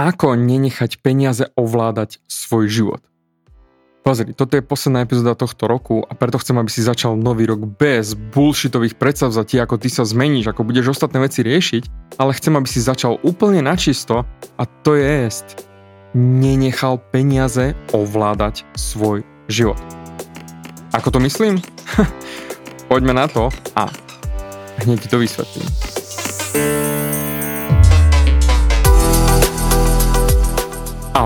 Ako nenechať peniaze ovládať svoj život. Pozri, toto je posledná epizóda tohto roku a preto chcem, aby si začal nový rok bez bullshitových predsavzatí, ako ty sa zmeníš, ako budeš ostatné veci riešiť, ale chcem, aby si začal úplne načisto a to je. Nenechal peniaze ovládať svoj život. Ako to myslím? Poďme na to a hneď ti to vysvetlím.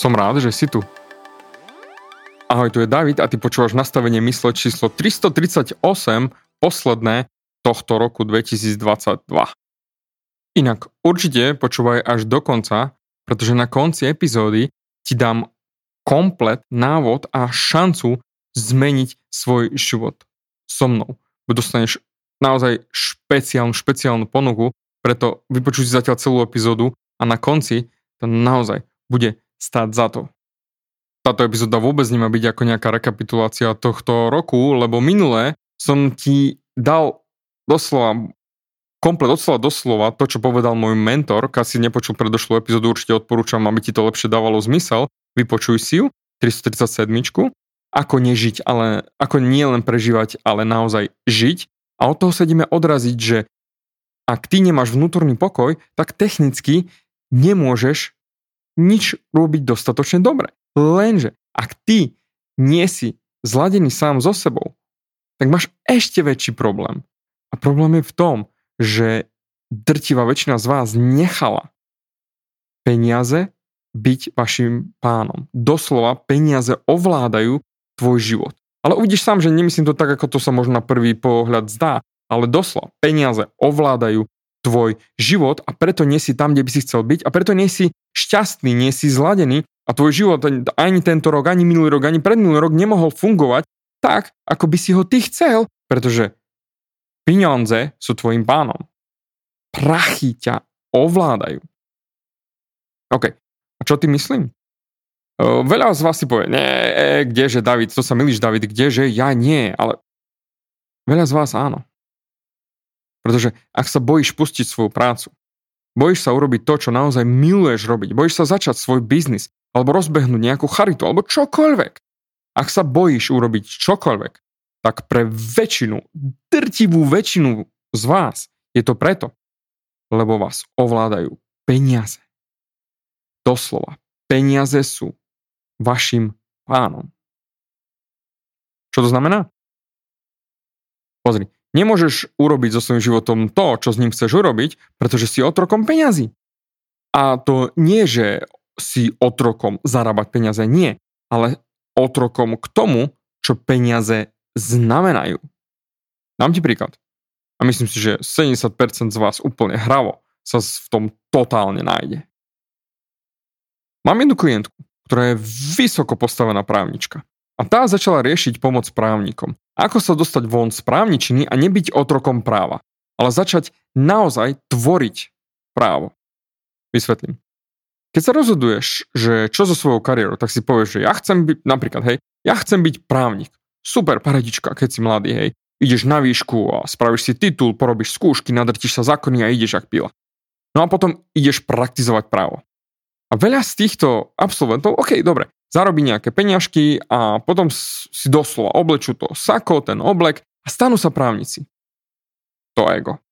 Som rád, že si tu. Ahoj, tu je David a ty počúvaš nastavenie mysle číslo 338, posledné tohto roku 2022. Inak určite počúvaj až do konca, pretože na konci epizódy ti dám komplet návod a šancu zmeniť svoj život so mnou. Dostaneš naozaj špeciálnu, špeciálnu ponuku, preto vypočuj si zatiaľ celú epizódu a na konci to naozaj bude stáť za to. Táto epizóda vôbec nemá byť ako nejaká rekapitulácia tohto roku, lebo minulé som ti dal doslova komplet od slova do slova to, čo povedal môj mentor. Keď si nepočul predošlú epizódu, určite odporúčam, aby ti to lepšie dávalo zmysel. Vypočuj si ju, 337. Ako nežiť, ale ako nie len prežívať, ale naozaj žiť. A od toho sa ideme odraziť, že ak ty nemáš vnútorný pokoj, tak technicky nemôžeš nič robiť dostatočne dobre. Lenže ak ty nie si zladený sám so sebou, tak máš ešte väčší problém. A problém je v tom, že drtivá väčšina z vás nechala peniaze byť vašim pánom. Doslova peniaze ovládajú tvoj život. Ale uvidíš sám, že nemyslím to tak, ako to sa možno na prvý pohľad zdá, ale doslova peniaze ovládajú tvoj život a preto nie si tam, kde by si chcel byť a preto nie si šťastný, nie si zladený a tvoj život ani tento rok, ani minulý rok, ani predminulý rok nemohol fungovať tak, ako by si ho ty chcel, pretože peniaze sú tvojim pánom. Prachy ťa ovládajú. OK, a čo ty myslím? Veľa z vás si povie, nie, e, kdeže David, to sa milíš David, kdeže, ja nie, ale veľa z vás áno. Pretože ak sa bojíš pustiť svoju prácu, bojíš sa urobiť to, čo naozaj miluješ robiť, bojíš sa začať svoj biznis, alebo rozbehnúť nejakú charitu, alebo čokoľvek. Ak sa bojíš urobiť čokoľvek, tak pre väčšinu, drtivú väčšinu z vás je to preto, lebo vás ovládajú peniaze. Doslova, peniaze sú vašim pánom. Čo to znamená? Pozri, Nemôžeš urobiť so svojím životom to, čo s ním chceš urobiť, pretože si otrokom peňazí. A to nie, že si otrokom zarábať peniaze, nie, ale otrokom k tomu, čo peniaze znamenajú. Dám ti príklad. A myslím si, že 70% z vás úplne hravo sa v tom totálne nájde. Mám jednu klientku, ktorá je vysoko postavená právnička. A tá začala riešiť pomoc právnikom. Ako sa dostať von z právničiny a nebyť otrokom práva, ale začať naozaj tvoriť právo. Vysvetlím. Keď sa rozhoduješ, že čo so svojou kariérou, tak si povieš, že ja chcem byť, napríklad, hej, ja chcem byť právnik. Super, paradička, keď si mladý, hej. Ideš na výšku a spravíš si titul, porobíš skúšky, nadrtíš sa zákony a ideš ak pila. No a potom ideš praktizovať právo. A veľa z týchto absolventov, OK, dobre, zarobí nejaké peňažky a potom si doslova oblečú to sako, ten oblek a stanú sa právnici. To ego.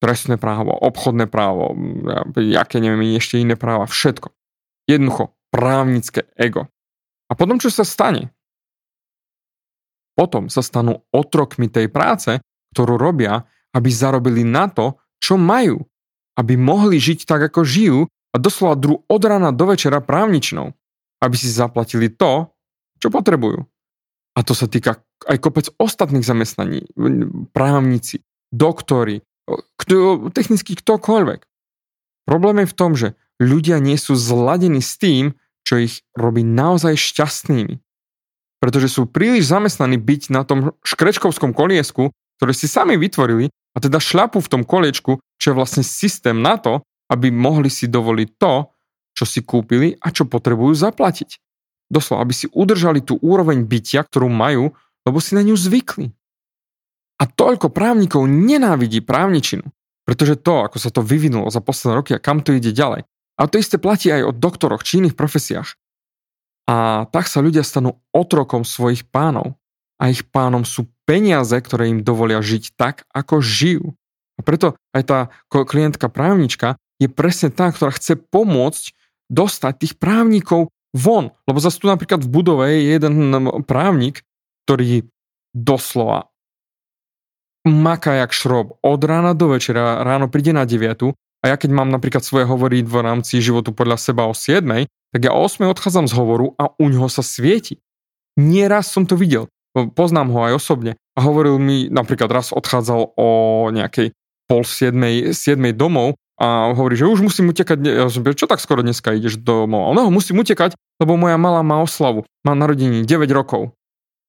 Trestné právo, obchodné právo, jaké neviem, ešte iné práva, všetko. Jednoducho, právnické ego. A potom čo sa stane? Potom sa stanú otrokmi tej práce, ktorú robia, aby zarobili na to, čo majú. Aby mohli žiť tak, ako žijú a doslova dru od rána do večera právničnou. Aby si zaplatili to, čo potrebujú. A to sa týka aj kopec ostatných zamestnaní. Právnici, doktori, kto, technicky ktokoľvek. Problém je v tom, že ľudia nie sú zladení s tým, čo ich robí naozaj šťastnými pretože sú príliš zamestnaní byť na tom škrečkovskom koliesku, ktoré si sami vytvorili a teda šľapu v tom koliečku, čo je vlastne systém na to, aby mohli si dovoliť to, čo si kúpili a čo potrebujú zaplatiť. Doslova, aby si udržali tú úroveň bytia, ktorú majú, lebo si na ňu zvykli. A toľko právnikov nenávidí právničinu, pretože to, ako sa to vyvinulo za posledné roky a kam to ide ďalej. A to isté platí aj o doktoroch či iných profesiách. A tak sa ľudia stanú otrokom svojich pánov. A ich pánom sú peniaze, ktoré im dovolia žiť tak, ako žijú. A preto aj tá klientka právnička je presne tá, ktorá chce pomôcť dostať tých právnikov von. Lebo zase tu napríklad v budove je jeden právnik, ktorý doslova maká jak šrob od rána do večera, ráno príde na 9 a ja keď mám napríklad svoje hovory v rámci životu podľa seba o 7, tak ja o 8 odchádzam z hovoru a u ňoho sa svieti. Nieraz som to videl, poznám ho aj osobne a hovoril mi, napríklad raz odchádzal o nejakej pol 7, 7 domov a hovorí, že už musím utekať, ja som čo tak skoro dneska ideš domov? A no, musím utekať, lebo moja malá má oslavu, má narodení 9 rokov.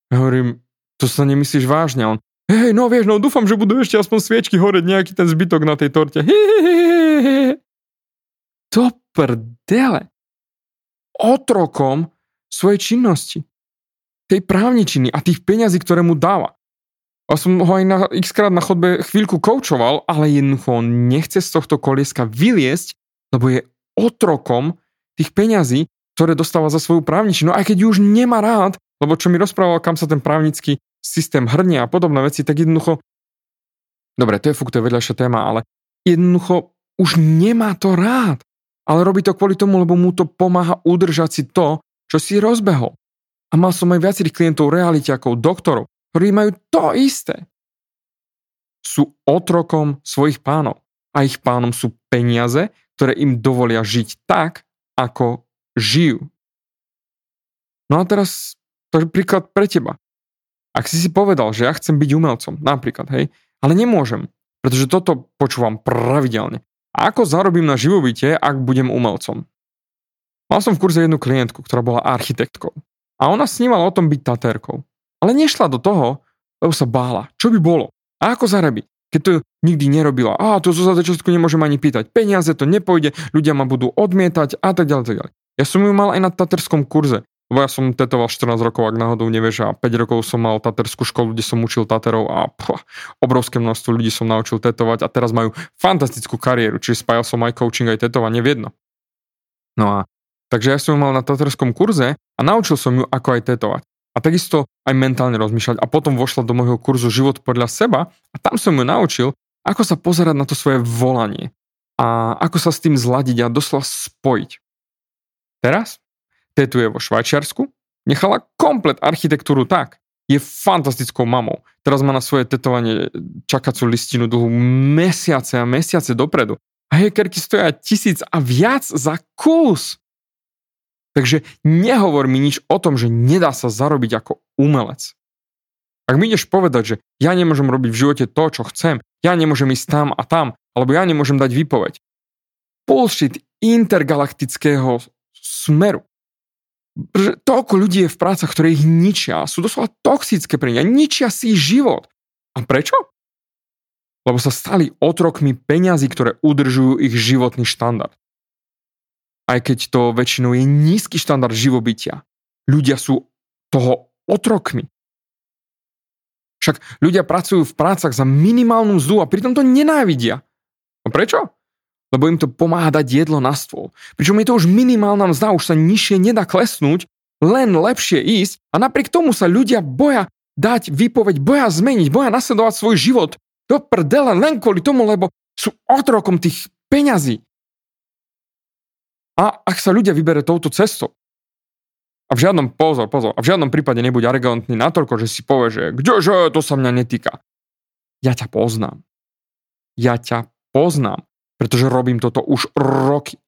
Ja hovorím, to sa nemyslíš vážne? On, hej, no vieš, no dúfam, že budú ešte aspoň sviečky horeť nejaký ten zbytok na tej torte. To prdele otrokom svojej činnosti. Tej právničiny a tých peňazí, ktoré mu dáva. A som ho aj na, x krát na chodbe chvíľku koučoval, ale jednoducho on nechce z tohto kolieska vyliesť, lebo je otrokom tých peňazí, ktoré dostáva za svoju právničinu, aj keď ju už nemá rád, lebo čo mi rozprával, kam sa ten právnický systém hrnie a podobné veci, tak jednoducho, dobre, to je fuk, to je vedľajšia téma, ale jednoducho už nemá to rád ale robí to kvôli tomu, lebo mu to pomáha udržať si to, čo si rozbehol. A mal som aj viacerých klientov realitiakov, doktorov, ktorí majú to isté. Sú otrokom svojich pánov a ich pánom sú peniaze, ktoré im dovolia žiť tak, ako žijú. No a teraz to je príklad pre teba. Ak si si povedal, že ja chcem byť umelcom, napríklad, hej, ale nemôžem, pretože toto počúvam pravidelne. Ako zarobím na živobytie, ak budem umelcom? Mal som v kurze jednu klientku, ktorá bola architektkou. A ona snívala o tom byť tatérkou. Ale nešla do toho, lebo sa bála. Čo by bolo? A ako zarobiť? Keď to nikdy nerobila. A to zo začiatku nemôžem ani pýtať. Peniaze to nepôjde, ľudia ma budú odmietať a tak ďalej. Tak ďalej. Ja som ju mal aj na taterskom kurze. Lebo ja som tetoval 14 rokov, ak náhodou nevieš, a 5 rokov som mal taterskú školu, kde som učil taterov a pch, obrovské množstvo ľudí som naučil tetovať a teraz majú fantastickú kariéru, čiže spájal som aj coaching, aj tetovanie v jedno. No a takže ja som ju mal na taterskom kurze a naučil som ju, ako aj tetovať. A takisto aj mentálne rozmýšľať. A potom vošla do môjho kurzu Život podľa seba a tam som ju naučil, ako sa pozerať na to svoje volanie a ako sa s tým zladiť a doslova spojiť. Teraz tetuje vo Švajčiarsku, nechala komplet architektúru tak. Je fantastickou mamou. Teraz má na svoje tetovanie čakacú listinu dlhú mesiace a mesiace dopredu. A hackerky stoja tisíc a viac za kus. Takže nehovor mi nič o tom, že nedá sa zarobiť ako umelec. Ak mi ideš povedať, že ja nemôžem robiť v živote to, čo chcem, ja nemôžem ísť tam a tam, alebo ja nemôžem dať výpoveď. Bullshit intergalaktického smeru. Pretože toľko ľudí je v prácach, ktoré ich ničia, sú doslova toxické pre nich, ničia si život. A prečo? Lebo sa stali otrokmi peňazí, ktoré udržujú ich životný štandard. Aj keď to väčšinou je nízky štandard živobytia. Ľudia sú toho otrokmi. Však ľudia pracujú v prácach za minimálnu mzdu a pritom to nenávidia. A prečo? lebo im to pomáha dať jedlo na stôl. Pričom je to už minimálna mzda, už sa nižšie nedá klesnúť, len lepšie ísť a napriek tomu sa ľudia boja dať výpoveď, boja zmeniť, boja nasledovať svoj život do prdele len kvôli tomu, lebo sú otrokom tých peňazí. A ak sa ľudia vybere touto cestou, A v žiadnom, pozor, pozor, a v žiadnom prípade nebuď arrogantný natoľko, že si povie, že kdeže, to sa mňa netýka. Ja ťa poznám. Ja ťa poznám, pretože robím toto už roky.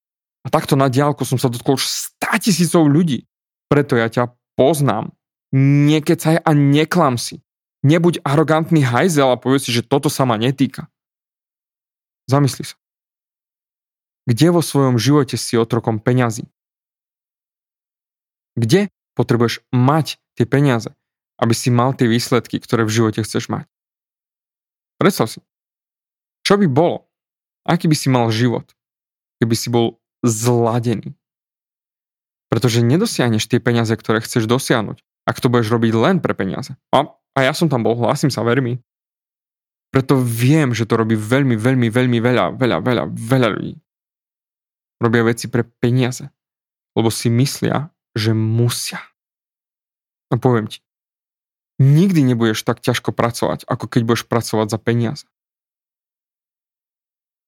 A takto na diálku som sa dotkol už 100 tisícov ľudí. Preto ja ťa poznám. Nekecaj a neklam si. Nebuď arogantný hajzel a povedz si, že toto sa ma netýka. Zamysli sa. Kde vo svojom živote si otrokom peňazí? Kde potrebuješ mať tie peniaze, aby si mal tie výsledky, ktoré v živote chceš mať. Predstav si, čo by bolo, aký by si mal život, keby si bol zladený. Pretože nedosiahneš tie peniaze, ktoré chceš dosiahnuť, ak to budeš robiť len pre peniaze. A, a ja som tam bol, hlasím sa, ver mi. Preto viem, že to robí veľmi, veľmi, veľmi veľa, veľa, veľa, veľa ľudí. Robia veci pre peniaze. Lebo si myslia, že musia. No poviem ti, nikdy nebudeš tak ťažko pracovať, ako keď budeš pracovať za peniaze.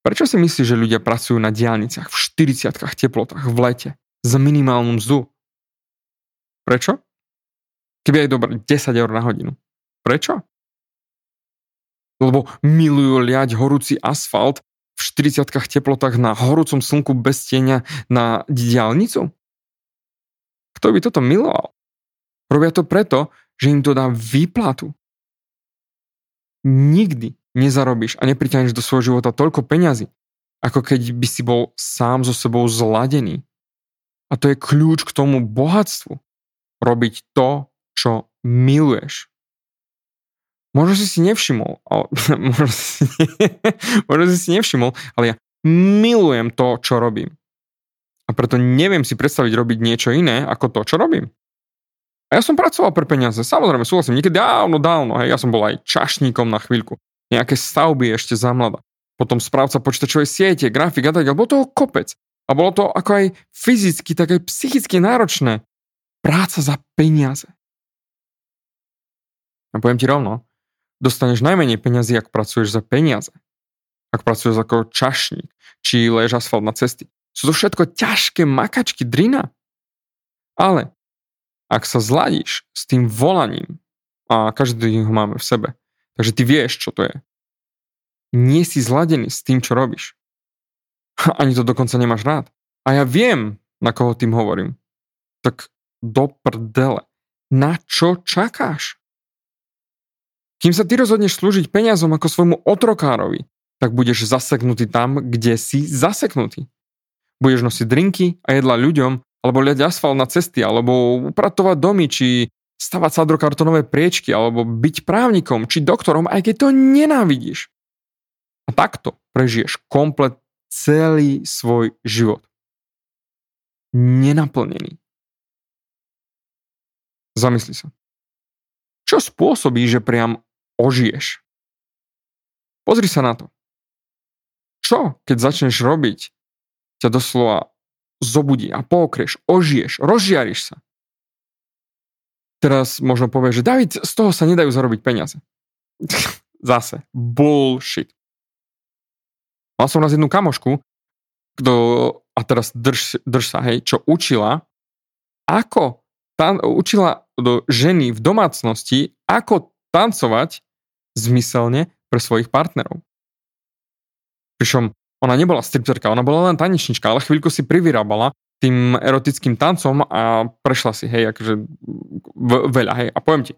Prečo si myslíš, že ľudia pracujú na diálniciach v 40 teplotách v lete za minimálnu mzdu? Prečo? Keby aj dobre 10 eur na hodinu. Prečo? Lebo milujú liať horúci asfalt v 40 teplotách na horúcom slnku bez tieňa na diálnicu? Kto by toto miloval? Robia to preto, že im to dá výplatu. Nikdy nezarobíš a nepriťahneš do svojho života toľko peňazí, ako keď by si bol sám so sebou zladený. A to je kľúč k tomu bohatstvu. Robiť to, čo miluješ. Možno si si nevšimol, ale, možno, si, možno si si nevšimol, ale ja milujem to, čo robím. A preto neviem si predstaviť robiť niečo iné ako to, čo robím. A ja som pracoval pre peniaze, samozrejme, súhlasím, niekedy dávno, dávno, hej, ja som bol aj čašníkom na chvíľku, nejaké stavby ešte za mlada. Potom správca počítačovej siete, grafik a tak, bolo toho kopec. A bolo to ako aj fyzicky, tak aj psychicky náročné. Práca za peniaze. A poviem ti rovno, dostaneš najmenej peniazy, ak pracuješ za peniaze. Ak pracuješ ako čašník, či lež asfalt na cesty. Sú to všetko ťažké makačky, drina. Ale ak sa zladíš s tým volaním, a každý ho máme v sebe, takže ty vieš, čo to je. Nie si zladený s tým, čo robíš. Ani to dokonca nemáš rád. A ja viem, na koho tým hovorím. Tak do prdele. Na čo čakáš? Kým sa ty rozhodneš slúžiť peniazom ako svojmu otrokárovi, tak budeš zaseknutý tam, kde si zaseknutý. Budeš nosiť drinky a jedla ľuďom, alebo liať asfalt na cesty, alebo upratovať domy, či stavať sadrokartonové priečky, alebo byť právnikom, či doktorom, aj keď to nenávidíš. A takto prežiješ komplet celý svoj život. Nenaplnený. Zamysli sa. Čo spôsobí, že priam ožiješ? Pozri sa na to. Čo, keď začneš robiť ťa doslova zobudí a pokrieš, ožiješ, rozžiariš sa. Teraz možno povieš, že David, z toho sa nedajú zarobiť peniaze. Zase, bullshit. Mal som raz jednu kamošku, kto, a teraz drž, drž sa, hej, čo učila, ako tan, učila do ženy v domácnosti, ako tancovať zmyselne pre svojich partnerov. Pričom ona nebola stripterka, ona bola len tanečnička, ale chvíľku si privyrábala tým erotickým tancom a prešla si, hej, akože veľa, hej. A poviem ti,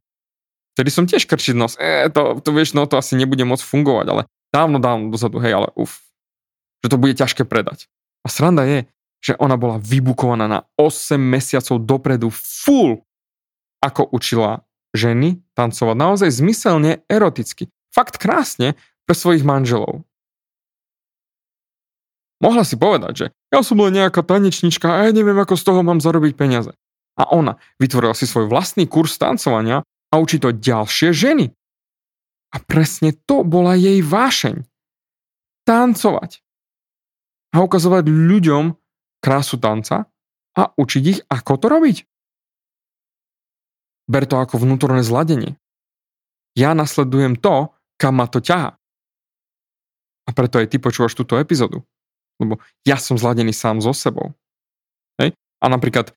vtedy som tiež krčiť nos, e, to, to vieš, no to asi nebude môcť fungovať, ale dávno, dávno dozadu, hej, ale uf, že to bude ťažké predať. A sranda je, že ona bola vybukovaná na 8 mesiacov dopredu full, ako učila ženy tancovať naozaj zmyselne eroticky. Fakt krásne pre svojich manželov. Mohla si povedať, že ja som len nejaká tanečnička a ja neviem, ako z toho mám zarobiť peniaze. A ona vytvorila si svoj vlastný kurz tancovania a učí to ďalšie ženy. A presne to bola jej vášeň. Tancovať. A ukazovať ľuďom krásu tanca a učiť ich, ako to robiť. Ber to ako vnútorné zladenie. Ja nasledujem to, kam ma to ťaha. A preto aj ty počúvaš túto epizódu lebo ja som zladený sám so sebou. Hej? A napríklad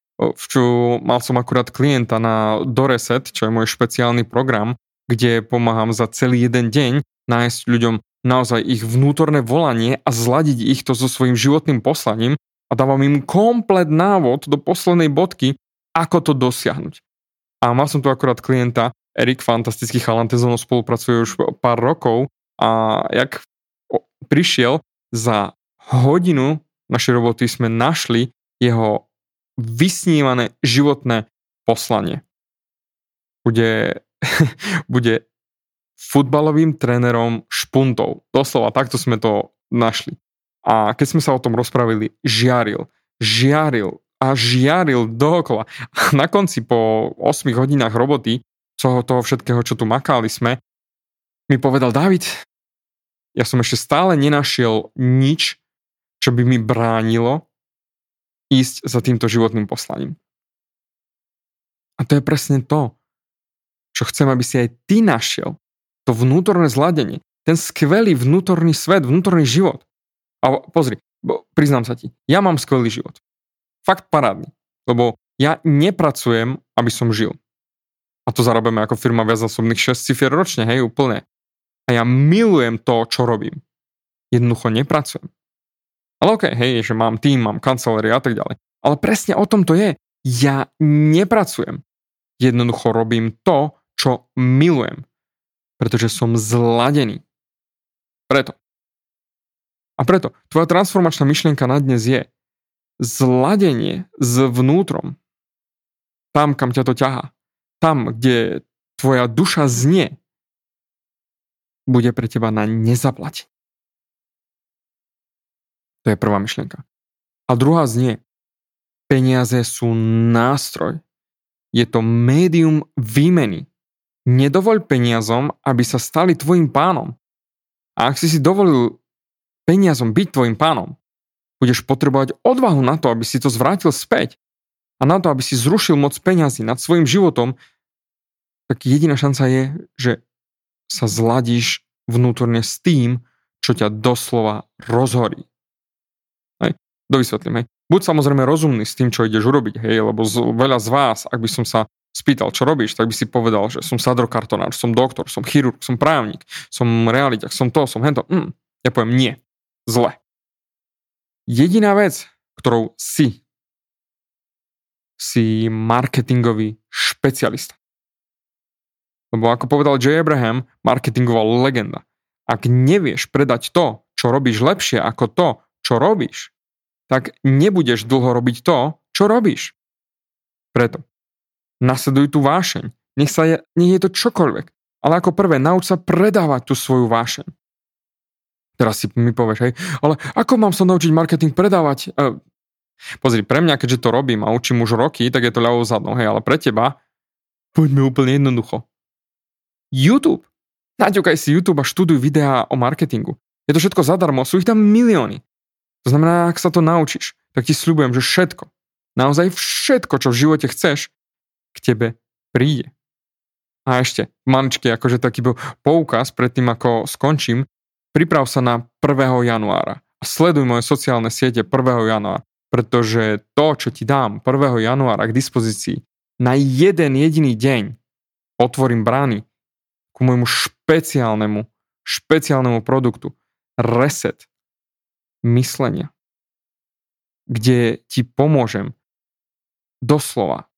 čo mal som akurát klienta na Doreset, čo je môj špeciálny program, kde pomáham za celý jeden deň nájsť ľuďom naozaj ich vnútorné volanie a zladiť ich to so svojím životným poslaním a dávam im komplet návod do poslednej bodky, ako to dosiahnuť. A mal som tu akurát klienta, Erik, fantastický chalan, ten so spolupracuje už pár rokov a jak prišiel za hodinu našej roboty sme našli jeho vysnívané životné poslanie. Bude, bude futbalovým trénerom špuntov. Doslova, takto sme to našli. A keď sme sa o tom rozpravili, žiaril, žiaril a žiaril dookola. A na konci po 8 hodinách roboty, toho, toho všetkého, čo tu makali sme, mi povedal, David, ja som ešte stále nenašiel nič, čo by mi bránilo ísť za týmto životným poslaním. A to je presne to, čo chcem, aby si aj ty našiel. To vnútorné zladenie. Ten skvelý vnútorný svet, vnútorný život. A pozri, priznám sa ti, ja mám skvelý život. Fakt parádny. Lebo ja nepracujem, aby som žil. A to zarobíme ako firma viacnásobných 6 cifier ročne, hej, úplne. A ja milujem to, čo robím. Jednoducho nepracujem. Ale okej, okay, hej, že mám tým, mám kancelériu a tak ďalej. Ale presne o tom to je. Ja nepracujem. Jednoducho robím to, čo milujem. Pretože som zladený. Preto. A preto, tvoja transformačná myšlienka na dnes je zladenie s vnútrom. Tam, kam ťa to ťahá. Tam, kde tvoja duša znie, bude pre teba na nezaplatenie. To je prvá myšlienka. A druhá znie, peniaze sú nástroj. Je to médium výmeny. Nedovoľ peniazom, aby sa stali tvojim pánom. A ak si si dovolil peniazom byť tvojim pánom, budeš potrebovať odvahu na to, aby si to zvrátil späť a na to, aby si zrušil moc peňazí nad svojim životom, tak jediná šanca je, že sa zladíš vnútorne s tým, čo ťa doslova rozhorí. Dovysvetlím, hej. Buď samozrejme rozumný s tým, čo ideš urobiť, hej, lebo z, veľa z vás, ak by som sa spýtal, čo robíš, tak by si povedal, že som sadrokartonár, som doktor, som chirurg, som právnik, som realiťak, som to, som hento. Mm, ja poviem nie. Zle. Jediná vec, ktorou si, si marketingový špecialista. Lebo ako povedal J. Abraham, marketingová legenda. Ak nevieš predať to, čo robíš lepšie ako to, čo robíš, tak nebudeš dlho robiť to, čo robíš. Preto nasleduj tú vášeň. Nech sa je, nech je to čokoľvek. Ale ako prvé, nauč sa predávať tú svoju vášeň. Teraz si mi povieš, hej, ale ako mám sa naučiť marketing predávať? E, pozri, pre mňa, keďže to robím a učím už roky, tak je to ľavou zadnou, hej, ale pre teba, poďme úplne jednoducho. YouTube. Naťukaj si YouTube a študuj videá o marketingu. Je to všetko zadarmo, sú ich tam milióny. To znamená, ak sa to naučíš, tak ti sľubujem, že všetko, naozaj všetko, čo v živote chceš, k tebe príde. A ešte, maličký, akože taký bol poukaz pred tým, ako skončím, priprav sa na 1. januára a sleduj moje sociálne siete 1. januára, pretože to, čo ti dám 1. januára k dispozícii, na jeden jediný deň otvorím brány ku môjmu špeciálnemu, špeciálnemu produktu Reset myslenia, kde ti pomôžem doslova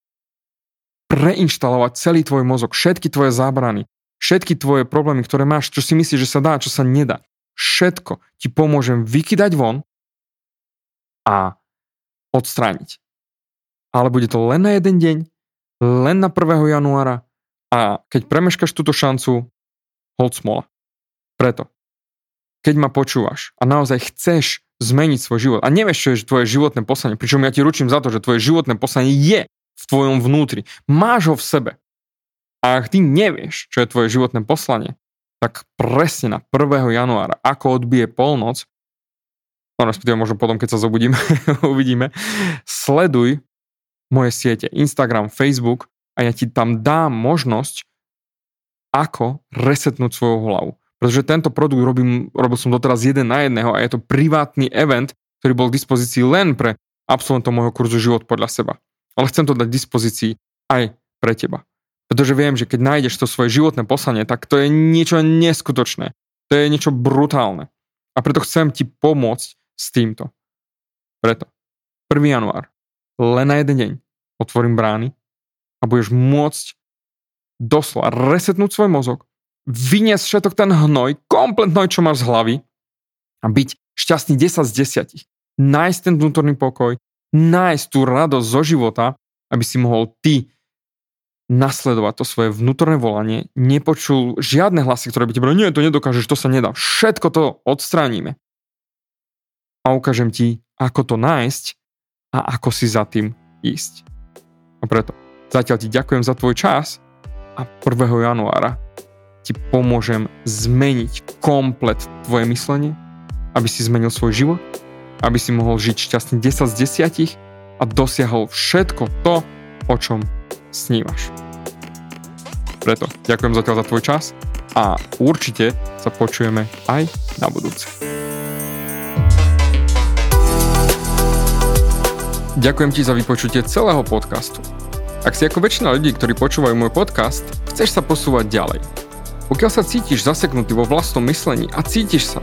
preinštalovať celý tvoj mozog, všetky tvoje zábrany, všetky tvoje problémy, ktoré máš, čo si myslíš, že sa dá, čo sa nedá. Všetko ti pomôžem vykydať von a odstrániť. Ale bude to len na jeden deň, len na 1. januára a keď premeškaš túto šancu, hold smola. Preto keď ma počúvaš a naozaj chceš zmeniť svoj život a nevieš, čo je tvoje životné poslanie, pričom ja ti ručím za to, že tvoje životné poslanie je v tvojom vnútri. Máš ho v sebe. A ak ty nevieš, čo je tvoje životné poslanie, tak presne na 1. januára, ako odbije polnoc, no respektíve možno potom, keď sa zobudíme, uvidíme, sleduj moje siete Instagram, Facebook a ja ti tam dám možnosť, ako resetnúť svoju hlavu. Pretože tento produkt robím, robil som doteraz jeden na jedného a je to privátny event, ktorý bol k dispozícii len pre absolventov môjho kurzu Život podľa seba. ale chcem to dať k dispozícii aj pre teba. Pretože viem, že keď nájdeš to svoje životné poslanie, tak to je niečo neskutočné. To je niečo brutálne. A preto chcem ti pomôcť s týmto. Preto 1. január, len na jeden deň, otvorím brány a budeš môcť doslova resetnúť svoj mozog, vyniesť všetok ten hnoj, komplet hnoj, čo máš z hlavy a byť šťastný 10 z 10. Nájsť ten vnútorný pokoj, nájsť tú radosť zo života, aby si mohol ty nasledovať to svoje vnútorné volanie, nepočul žiadne hlasy, ktoré by ti boli, nie, to nedokážeš, to sa nedá. Všetko to odstránime. A ukážem ti, ako to nájsť a ako si za tým ísť. A preto zatiaľ ti ďakujem za tvoj čas a 1. januára ti pomôžem zmeniť komplet tvoje myslenie, aby si zmenil svoj život, aby si mohol žiť šťastný 10 z 10 a dosiahol všetko to, o čom snívaš. Preto ďakujem zatiaľ za tvoj čas a určite sa počujeme aj na budúce. Ďakujem ti za vypočutie celého podcastu. Ak si ako väčšina ľudí, ktorí počúvajú môj podcast, chceš sa posúvať ďalej. Pokiaľ sa cítiš zaseknutý vo vlastnom myslení a cítiš sa,